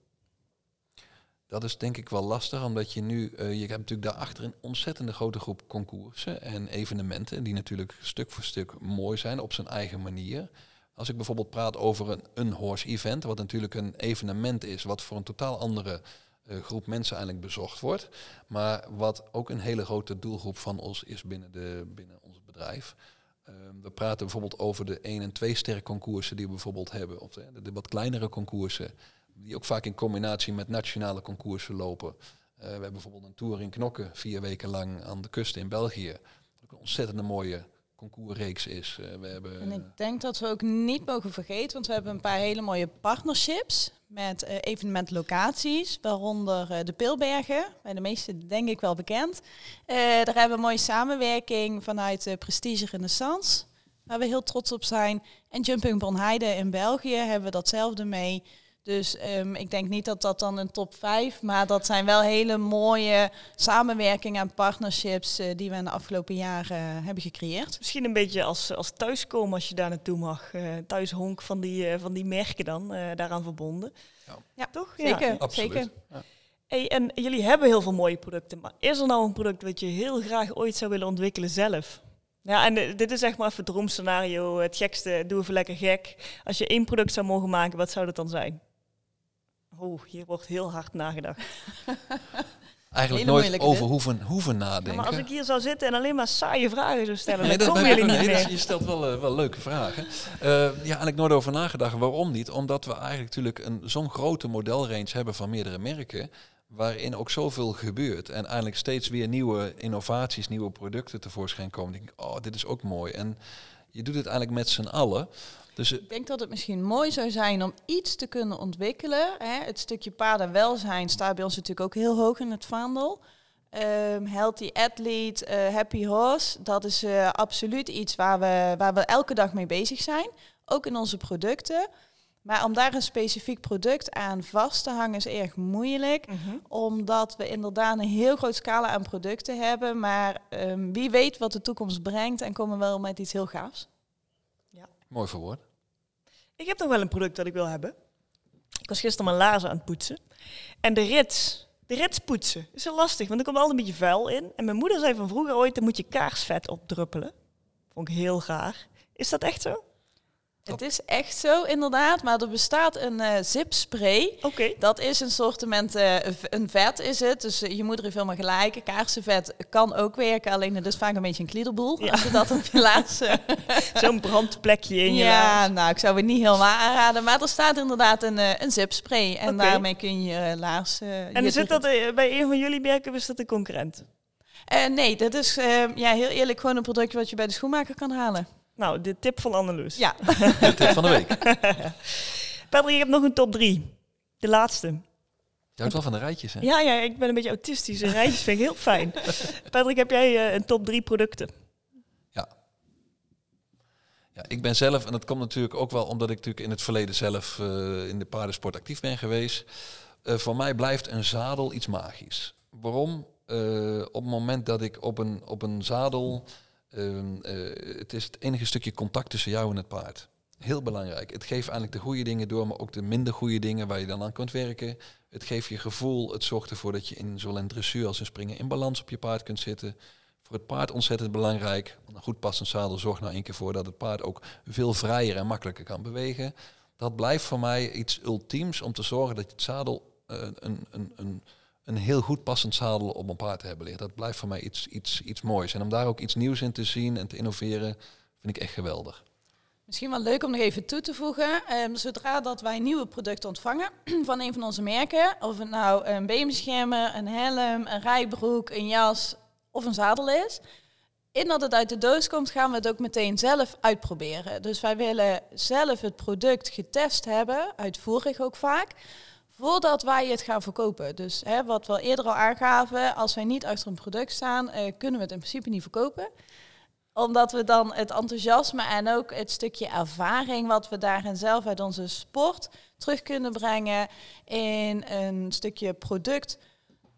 Dat is denk ik wel lastig, omdat je nu, je hebt natuurlijk daarachter een ontzettende grote groep concoursen en evenementen, die natuurlijk stuk voor stuk mooi zijn op zijn eigen manier. Als ik bijvoorbeeld praat over een, horse event, wat natuurlijk een evenement is, wat voor een totaal andere uh, groep mensen eigenlijk bezocht wordt. Maar wat ook een hele grote doelgroep van ons is binnen, de, binnen ons bedrijf. Uh, we praten bijvoorbeeld over de 1 en 2 sterren concoursen die we bijvoorbeeld hebben. Of de, de, wat kleinere concoursen, die ook vaak in combinatie met nationale concoursen lopen. Uh, we hebben bijvoorbeeld een tour in Knokken, vier weken lang aan de kust in België. Een ontzettende mooie concours is. Uh, we hebben... En ik denk dat we ook niet mogen vergeten, want we hebben een paar hele mooie partnerships met uh, evenementlocaties, waaronder uh, de Pilbergen, bij de meesten denk ik wel bekend. daar hebben we mooie samenwerking vanuit Prestige Renaissance, waar we heel trots op zijn. En Jumping Bonheide in België hebben we datzelfde mee. Dus um, ik denk niet dat dat dan een top 5, maar dat zijn wel hele mooie samenwerkingen en partnerships uh, die we in de afgelopen jaren uh, hebben gecreëerd. Misschien een beetje als, als thuiskomen als je daar naartoe mag. Uh, thuishonk van die, van die merken dan, daaraan verbonden. Ja, ja toch? Zeker. Ja. zeker. Ja. Hey, en jullie hebben heel veel mooie producten, maar is er nou een product wat je heel graag ooit zou willen ontwikkelen zelf? Ja, en dit is zeg maar even het droomscenario, het gekste, doe even lekker gek. Als je één product zou mogen maken, wat zou dat dan zijn? Oh, hier wordt heel hard nagedacht. Eigenlijk nooit over hoeven, hoeven nadenken. maar als ik hier zou zitten en alleen maar saaie vragen zou stellen, nee, dan komen jullie niet meer. je stelt wel, uh, wel leuke vragen. Uh, ja, eigenlijk nooit over nagedacht. Waarom niet? Omdat we eigenlijk natuurlijk een, zo'n grote modelrange hebben van meerdere merken, waarin ook zoveel gebeurt. En eigenlijk steeds weer nieuwe innovaties, nieuwe producten tevoorschijn komen. Ik denk, oh, dit is ook mooi. En je doet het eigenlijk met z'n allen. Dus, ik denk dat het misschien mooi zou zijn om iets te kunnen ontwikkelen. Hè. Het stukje paardenwelzijn staat bij ons natuurlijk ook heel hoog in het vaandel. Um, healthy athlete, uh, happy horse, dat is uh, absoluut iets waar we, waar we elke dag mee bezig zijn. Ook in onze producten. Maar om daar een specifiek product aan vast te hangen is erg moeilijk. Mm -hmm. Omdat we inderdaad een heel groot scala aan producten hebben. Maar um, wie weet wat de toekomst brengt en komen we wel met iets heel gaafs. Mooi verwoord. Ik heb nog wel een product dat ik wil hebben. Ik was gisteren mijn laarzen aan het poetsen. En de rits, de rits poetsen, is heel lastig, want er komt altijd een beetje vuil in. En mijn moeder zei van vroeger ooit, dan moet je kaarsvet opdruppelen. Vond ik heel gaar. Is dat echt zo? Het is echt zo, inderdaad. Maar er bestaat een uh, zipspray. Oké. Dat is een soort uh, een vet is het. Dus uh, je moeder heeft helemaal gelijk. Kaarsenvet kan ook werken. Alleen het is vaak een beetje een kliederboel. Ja. Als je dat op je laatste... Zo'n brandplekje in je Ja, nou, ik zou het niet helemaal aanraden. Maar er staat inderdaad een, een zipspray. En okay. daarmee kun je laars... en zit dat bij een van jullie merken is dat een concurrent? nee, dat is ja, heel eerlijk gewoon een productje wat je bij de schoenmaker kan halen. Nou, de tip van Anneloes. Ja. de tip van de week. Patrick, ik heb nog een top drie. De laatste. Je houdt wel van de rijtjes, hè? Ja, ja, ik ben een beetje autistisch. rijtjes vind ik heel fijn. Patrick, heb jij uh, een top drie producten? Ja, ik ben zelf, en dat komt natuurlijk ook wel omdat ik natuurlijk in het verleden zelf uh, in de paardensport actief ben geweest. Uh, voor mij blijft een zadel iets magisch. Waarom? Uh, op het moment dat ik op een, op een zadel. Ehm, het is het enige stukje contact tussen jou en het paard. Heel belangrijk. Het geeft eigenlijk de goede dingen door, maar ook de minder goede dingen waar je dan aan kunt werken. Het geeft je gevoel. Het zorgt ervoor dat je in zowel in dressuur als in springen in balans op je paard kunt zitten voor het paard ontzettend belangrijk. Een goed passend zadel zorgt nou één keer voor dat het paard ook veel vrijer en makkelijker kan bewegen. Dat blijft voor mij iets ultiems om te zorgen dat je het zadel uh, een, een, een, een heel goed passend zadel op een paard te hebben liggen. Dat blijft voor mij iets, iets, iets moois. En om daar ook iets nieuws in te zien en te innoveren, vind ik echt geweldig. Misschien wel leuk om nog even toe te voegen. Um, zodra dat wij nieuwe producten ontvangen van een van onze merken, of het nou een beenbeschermer, een helm, een rijbroek, een jas, of een zadel is. In dat het uit de doos komt, gaan we het ook meteen zelf uitproberen. Dus wij willen zelf het product getest hebben, uitvoerig ook vaak, voordat wij het gaan verkopen. Dus hè, wat we al eerder al aangaven, als wij niet achter een product staan, eh, kunnen we het in principe niet verkopen omdat we dan het enthousiasme en ook het stukje ervaring wat we daarin zelf uit onze sport terug kunnen brengen in een stukje product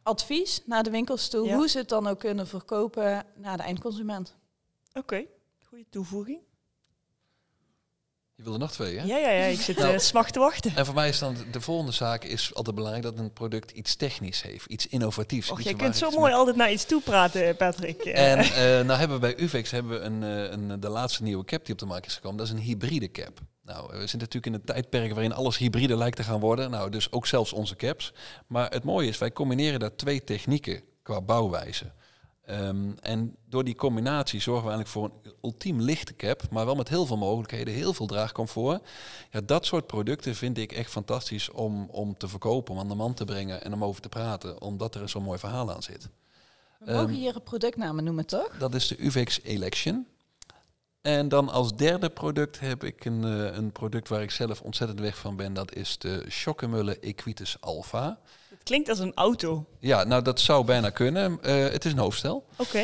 advies naar de winkels toe, hoe ze het dan ook kunnen verkopen naar de eindconsument. Oké, goede toevoeging. Je wilde nog twee, hè? Ja, ja, ja ik zit nou, uh, smacht te wachten. En voor mij is dan de volgende zaak is altijd belangrijk dat een product iets technisch heeft, iets innovatiefs. Och, je kunt zo mooi altijd naar iets toe praten, Patrick. En uh, nou hebben we bij UVEX hebben we een, een, de laatste nieuwe cap die op de markt is gekomen. Dat is een hybride cap. Nou, we zitten natuurlijk in een tijdperk waarin alles hybride lijkt te gaan worden. Nou, dus ook zelfs onze caps. Maar het mooie is, wij combineren daar twee technieken qua bouwwijze. Um, en door die combinatie zorgen we eigenlijk voor een ultiem lichte cap, maar wel met heel veel mogelijkheden, heel veel draagcomfort. Ja, dat soort producten vind ik echt fantastisch om, om te verkopen, om aan de man te brengen en om over te praten, omdat er zo'n mooi verhaal aan zit. We mogen um, hier een productnamen noemen, toch? Dat is de UVX Election. En dan als derde product heb ik een, uh, een product waar ik zelf ontzettend weg van ben. Dat is de Schokkemulle Equitus Alpha. Klinkt als een auto. Ja, nou dat zou bijna kunnen. Uh, het is een hoofdstel. Oké.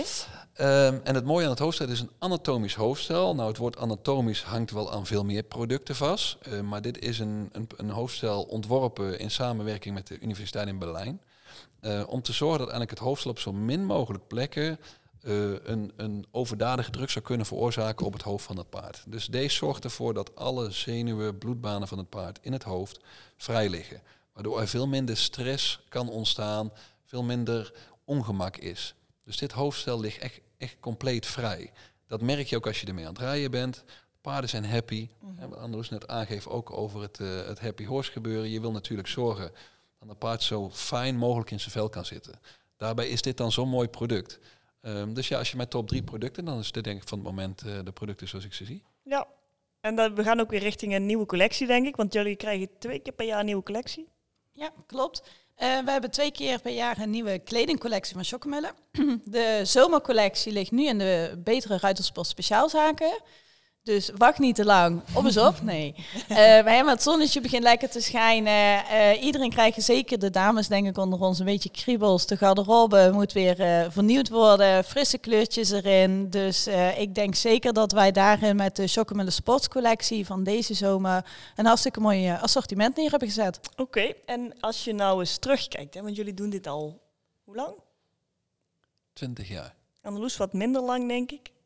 Um, en het mooie aan het hoofdstel is een anatomisch hoofdstel. Nou, het woord anatomisch hangt wel aan veel meer producten vast. Uh, maar dit is een, een, een, hoofdstel ontworpen in samenwerking met de Universiteit in Berlijn. om te zorgen dat eigenlijk het hoofdstel op zo min mogelijk plekken uh, een, een overdadige druk zou kunnen veroorzaken op het hoofd van het paard. Dus deze zorgt ervoor dat alle zenuwen, bloedbanen van het paard in het hoofd vrij liggen. Waardoor er veel minder stress kan ontstaan, veel minder ongemak is. Dus dit hoofdstel ligt echt, echt compleet vrij. Dat merk je ook als je ermee aan het rijden bent. Paarden zijn happy. Mm -hmm. Anders net aangeven ook over het, uh, het happy horse gebeuren. Je wil natuurlijk zorgen dat het paard zo fijn mogelijk in zijn vel kan zitten. Daarbij is dit dan zo'n mooi product. Um, dus ja, als je met top drie producten, dan is dit denk ik van het moment uh, de producten zoals ik ze zie. Ja, en we gaan ook weer richting een nieuwe collectie, denk ik. Want jullie krijgen twee keer per jaar een nieuwe collectie. Ja, klopt. Uh, we hebben twee keer per jaar een nieuwe kledingcollectie van Chocomelle. de zomercollectie ligt nu in de betere Ruitersport speciaalzaken. Dus wacht niet te lang. Op eens op. Nee. Uh, het zonnetje begint lekker te schijnen. Uh, iedereen krijgt zeker de dames, denk ik, onder ons een beetje kriebels. De garderobe moet weer uh, vernieuwd worden. Frisse kleurtjes erin. Dus ik denk zeker dat wij daarin met de Chocomelle Sportscollectie van deze zomer een hartstikke mooi assortiment neer hebben gezet. Oké. Okay. En als je nou eens terugkijkt, hè, want jullie doen dit al hoe lang? Twintig jaar. Anneloes wat minder lang, denk ik.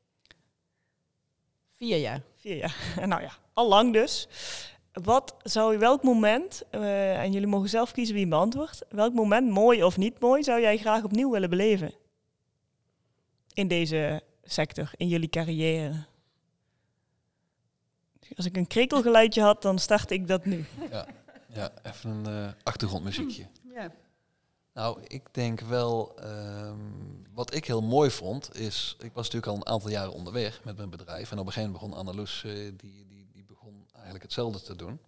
Vier jaar. Vier jaar. nou ja, al lang dus. Wat zou je, welk moment, uh, en jullie mogen zelf kiezen wie beantwoordt, welk moment, mooi of niet mooi, zou jij graag opnieuw willen beleven? In deze sector, in jullie carrière? Als ik een krekelgeluidje had, dan start ik dat nu. Ja, ja even een uh, achtergrondmuziekje. Ja. Nou, ik denk wel, um, wat ik heel mooi vond, is, ik was natuurlijk al een aantal jaren onderweg met mijn bedrijf. En op een gegeven moment begon Annaloes, uh, die, die, die begon eigenlijk hetzelfde te doen.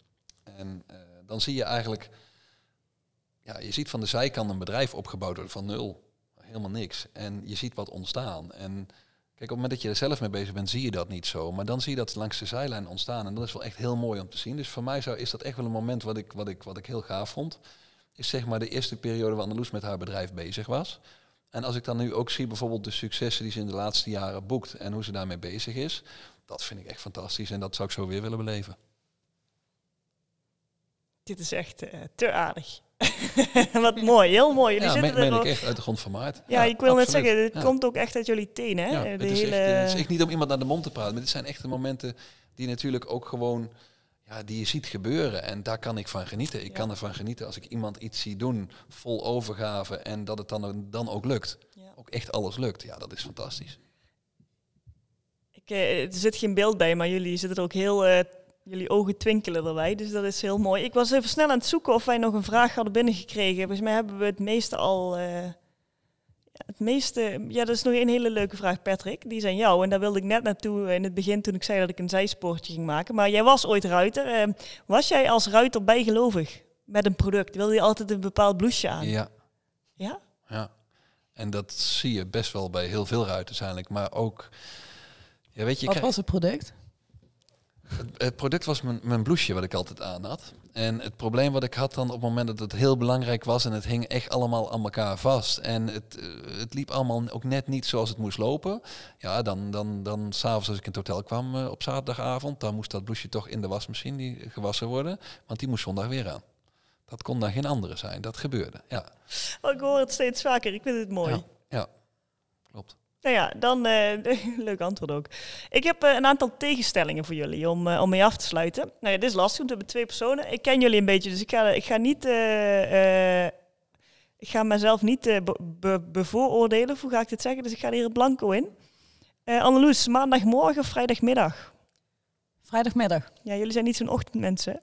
En uh, dan zie je eigenlijk, ja, je ziet van de zijkant een bedrijf opgebouwd worden van nul. Helemaal niks. En je ziet wat ontstaan. En kijk, op het moment dat je er zelf mee bezig bent, zie je dat niet zo. Maar dan zie je dat langs de zijlijn ontstaan. En dat is wel echt heel mooi om te zien. Dus voor mij zou, is dat echt wel een moment wat ik, wat ik, wat ik heel gaaf vond is zeg maar de eerste periode waar Anneloes met haar bedrijf bezig was. En als ik dan nu ook zie bijvoorbeeld de successen die ze in de laatste jaren boekt en hoe ze daarmee bezig is, dat vind ik echt fantastisch en dat zou ik zo weer willen beleven. Dit is echt eh, te aardig. Wat mooi, heel mooi. Jullie Ja, zitten meen, er meen ook- ik echt uit de grond van mijn hart. Ja, ik wil net zeggen, dit Ja. komt ook echt uit jullie tenen. Hè? Ja, de het, is echt, het is echt niet om iemand naar de mond te praten, maar dit zijn echte momenten die natuurlijk ook gewoon, ja, die je ziet gebeuren. En daar kan ik van genieten. Ik Ja. kan ervan genieten als ik iemand iets zie doen, vol overgave, en dat het dan, dan ook lukt. Ja. Ook echt alles lukt. Ja, dat is fantastisch. Ik, eh, er zit geen beeld bij, maar jullie zitten er ook heel... eh, jullie ogen twinkelen erbij, dus dat is heel mooi. Ik was even snel aan het zoeken of wij nog een vraag hadden binnengekregen. Volgens mij hebben we het meeste al... eh, het meeste... Ja, dat is nog een hele leuke vraag, Patrick. Die aan jou. En daar wilde ik net naartoe in het begin toen ik zei dat ik een zijspoortje ging maken. Maar jij was ooit ruiter. Eh, was jij als ruiter bijgelovig met een product? Wilde je altijd een bepaald blouseje aan? Ja, Ja? ja. En dat zie je best wel bij heel veel ruiters eigenlijk, maar ook... Ja, weet je, Wat krijg- was het product? Het, product was mijn, mijn blouseje wat ik altijd aan had. En het probleem wat ik had dan op het moment dat het heel belangrijk was en het hing echt allemaal aan elkaar vast. En het, eh, het liep allemaal ook net niet zoals het moest lopen. Ja, dan, dan, dan s'avonds als ik in het hotel kwam eh, op zaterdagavond, dan moest dat blouseje toch in de wasmachine die, gewassen worden. Want die moest zondag weer aan. Dat kon dan geen andere zijn. Dat gebeurde. Ja, Oh, ik hoor het steeds vaker. Ik vind het mooi. Ja. ja. klopt. Nou ja, dan eh leuk antwoord ook. Ik heb eh, een aantal tegenstellingen voor jullie om, eh, om mee af te sluiten. Nou ja, dit is lastig, want we hebben twee personen. Ik ken jullie een beetje, dus ik ga, ik ga niet... ik ga mezelf niet be- be- bevooroordelen, hoe ga ik dit zeggen? Dus ik ga er hier blanco in. Anneloes, maandagmorgen of vrijdagmiddag? Vrijdagmiddag. Ja, jullie zijn niet zo'n ochtendmensen?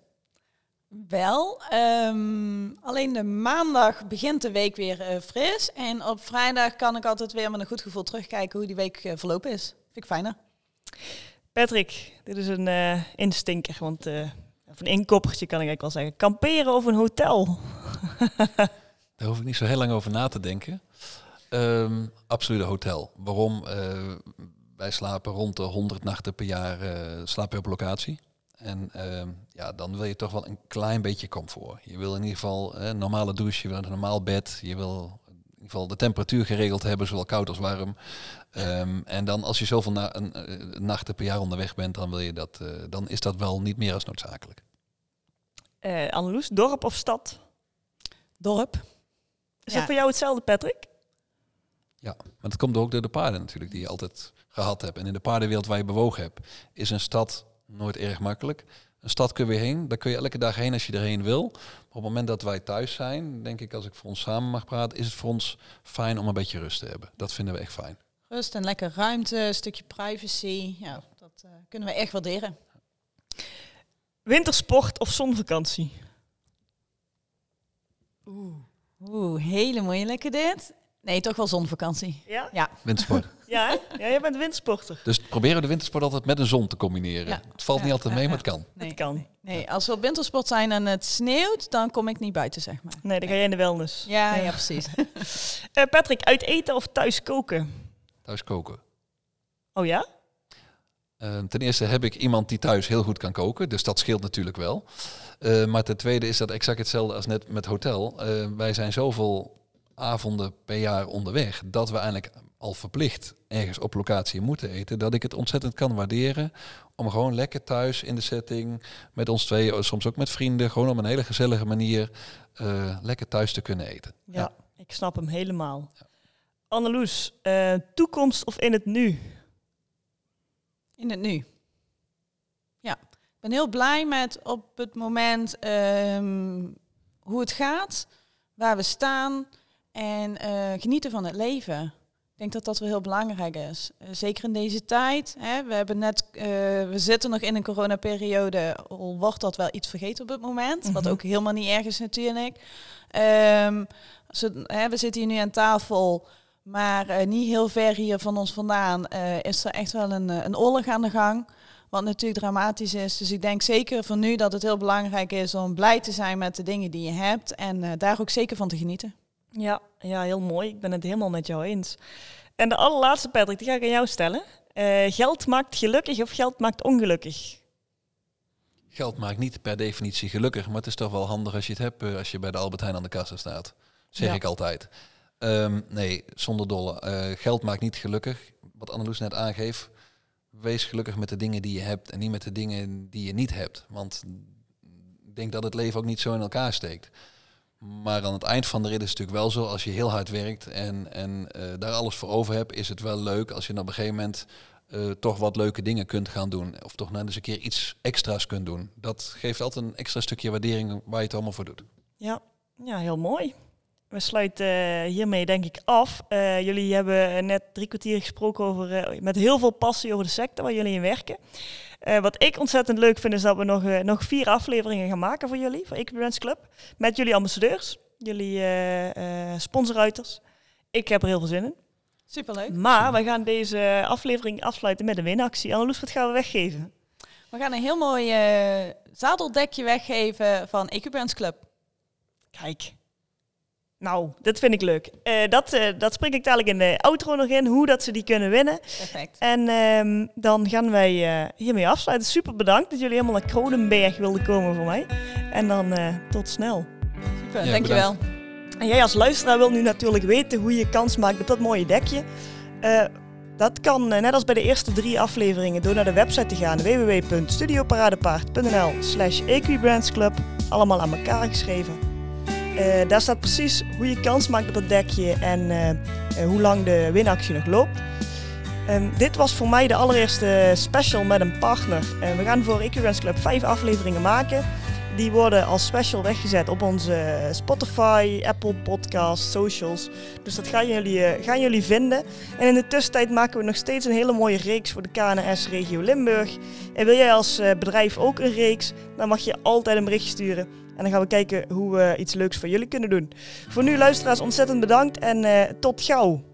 Wel, ehm, alleen de maandag begint de week weer eh, fris. En op vrijdag kan ik altijd weer met een goed gevoel terugkijken hoe die week eh, verlopen is. Vind ik fijner. Patrick, dit is een eh instinker, want... eh, of een inkoppertje kan ik eigenlijk wel zeggen. Kamperen of een hotel? Daar hoef ik niet zo heel lang over na te denken. Ehm absoluut een hotel. Waarom? Eh, wij slapen rond de 100 nachten per jaar eh slapen we op locatie. En ehm, ja, dan wil je toch wel een klein beetje comfort. Je wil in ieder geval een normale douche, je wil een normaal bed. Je wil in ieder geval de temperatuur geregeld hebben, zowel koud als warm. Ehm, en dan als je zoveel na een, eh, nachten per jaar onderweg bent, dan, wil je dat, eh, dan is dat wel niet meer als noodzakelijk. Eh Anneloes, dorp of stad? Dorp. Is Ja. dat voor jou hetzelfde, Patrick? Ja, maar dat komt ook door de paarden natuurlijk, die je altijd gehad hebt. En in de paardenwereld waar je bewogen hebt, is een stad nooit erg makkelijk. Een stad kun je weer heen, daar kun je elke dag heen als je erheen wil. Maar op het moment dat wij thuis zijn, denk ik als ik voor ons samen mag praten, is het voor ons fijn om een beetje rust te hebben. Dat vinden we echt fijn. Rust en lekker ruimte, een stukje privacy. Ja, dat eh, kunnen we echt waarderen. Wintersport of zonvakantie? Oeh, hele moeilijke dit. Nee, toch wel zonvakantie. Ja? Ja, Wintersport. Ja, hè? ja jij bent wintersporter. dus proberen we de wintersport altijd met een zon te combineren. Ja. Het valt niet altijd mee, maar het kan. nee, Het kan. Nee, als we op wintersport zijn en het sneeuwt, dan kom ik niet buiten, zeg maar. Nee, dan ga je in de wellness. Ja, ja, precies. Eh, Patrick, uit eten of thuis koken? Thuis koken. Oh ja? Eh, ten eerste heb ik iemand die thuis heel goed kan koken, dus dat scheelt natuurlijk wel. Eh, maar ten tweede is dat exact hetzelfde als net met hotel. Eh, wij zijn zoveel avonden per jaar onderweg dat we eigenlijk al verplicht ergens op locatie moeten eten, dat ik het ontzettend kan waarderen om gewoon lekker thuis in de setting met ons tweeën, soms ook met vrienden, gewoon op een hele gezellige manier eh, lekker thuis te kunnen eten. Ja, ik snap hem helemaal. Anneloes, eh, toekomst of in het nu? In het nu. Ja, ik ben heel blij met op het moment ehm, hoe het gaat, waar we staan en eh, genieten van het leven. Ik denk dat dat wel heel belangrijk is. Eh, zeker in deze tijd. Hè, we, hebben net, eh, we zitten nog in een coronaperiode, al wordt dat wel iets vergeten op het moment. Wat Mhm. ook helemaal niet erg is natuurlijk. Ehm, zo, hè, we zitten hier nu aan tafel. Maar niet heel ver hier van ons vandaan is er echt wel een, een oorlog aan de gang. Wat natuurlijk dramatisch is. Dus ik denk zeker voor nu dat het heel belangrijk is om blij te zijn met de dingen die je hebt. En daar ook zeker van te genieten. Ja, ja, heel mooi. Ik ben het helemaal met jou eens. En de allerlaatste, Patrick, die ga ik aan jou stellen. Eh, geld maakt gelukkig of geld maakt ongelukkig? Geld maakt niet per definitie gelukkig, maar het is toch wel handig als je het hebt eh, als je bij de Albert Heijn aan de kassa staat. Zeg Ja. ik altijd. Ehm, nee, zonder dolle. Eh, geld maakt niet gelukkig. Wat Anneloes net aangeeft. wees gelukkig met de dingen die je hebt en niet met de dingen die je niet hebt. Want ik denk dat het leven ook niet zo in elkaar steekt. Maar aan het eind van de rit is het natuurlijk wel zo, als je heel hard werkt en, en uh, daar alles voor over hebt, is het wel leuk als je dan op een gegeven moment uh, toch wat leuke dingen kunt gaan doen. Of toch nou eens een keer iets extra's kunt doen. Dat geeft altijd een extra stukje waardering waar je het allemaal voor doet. Ja, ja heel mooi. We sluiten uh, hiermee denk ik af. Jullie hebben net drie kwartier gesproken over, met heel veel passie over de sector waar jullie in werken. Wat ik ontzettend leuk vind is dat we nog, nog vier afleveringen gaan maken voor jullie, voor Equipment Club. Met jullie ambassadeurs, jullie sponsoruiters. Ik heb er heel veel zin in. Superleuk. Maar we gaan deze aflevering afsluiten met een winactie. Annelies, wat gaan we weggeven? We gaan een heel mooi uh, zadeldekje weggeven van Equipance Club. Kijk. Nou, dat vind ik leuk. Uh, dat, uh, dat spreek ik dadelijk in de outro nog in, hoe dat ze die kunnen winnen. Perfect. En uh, dan gaan wij hiermee afsluiten. Super bedankt dat jullie helemaal naar Kronenberg wilden komen voor mij. En dan tot snel. Super, ja, dankjewel. Bedankt. En jij als luisteraar wil nu natuurlijk weten hoe je kans maakt op dat mooie dekje. Uh, dat kan, uh, net als bij de eerste drie afleveringen, door naar de website te gaan www.studioparadepaard.nl slash equibrandsclub. Allemaal aan elkaar geschreven. Uh, daar staat precies hoe je kans maakt op dat dekje en hoe lang de winactie nog loopt. Um, dit was voor mij de allereerste special met een partner. we gaan voor Equibrands Club vijf afleveringen maken. Die worden als special weggezet op onze Spotify, Apple Podcast, socials. Dus dat gaan jullie, uh, gaan jullie vinden. En in de tussentijd maken we nog steeds een hele mooie reeks voor de KNS Regio Limburg. En wil jij als bedrijf ook een reeks, dan mag je altijd een berichtje sturen. En dan gaan we kijken hoe we iets leuks voor jullie kunnen doen. Voor nu luisteraars ontzettend bedankt en uh, tot gauw.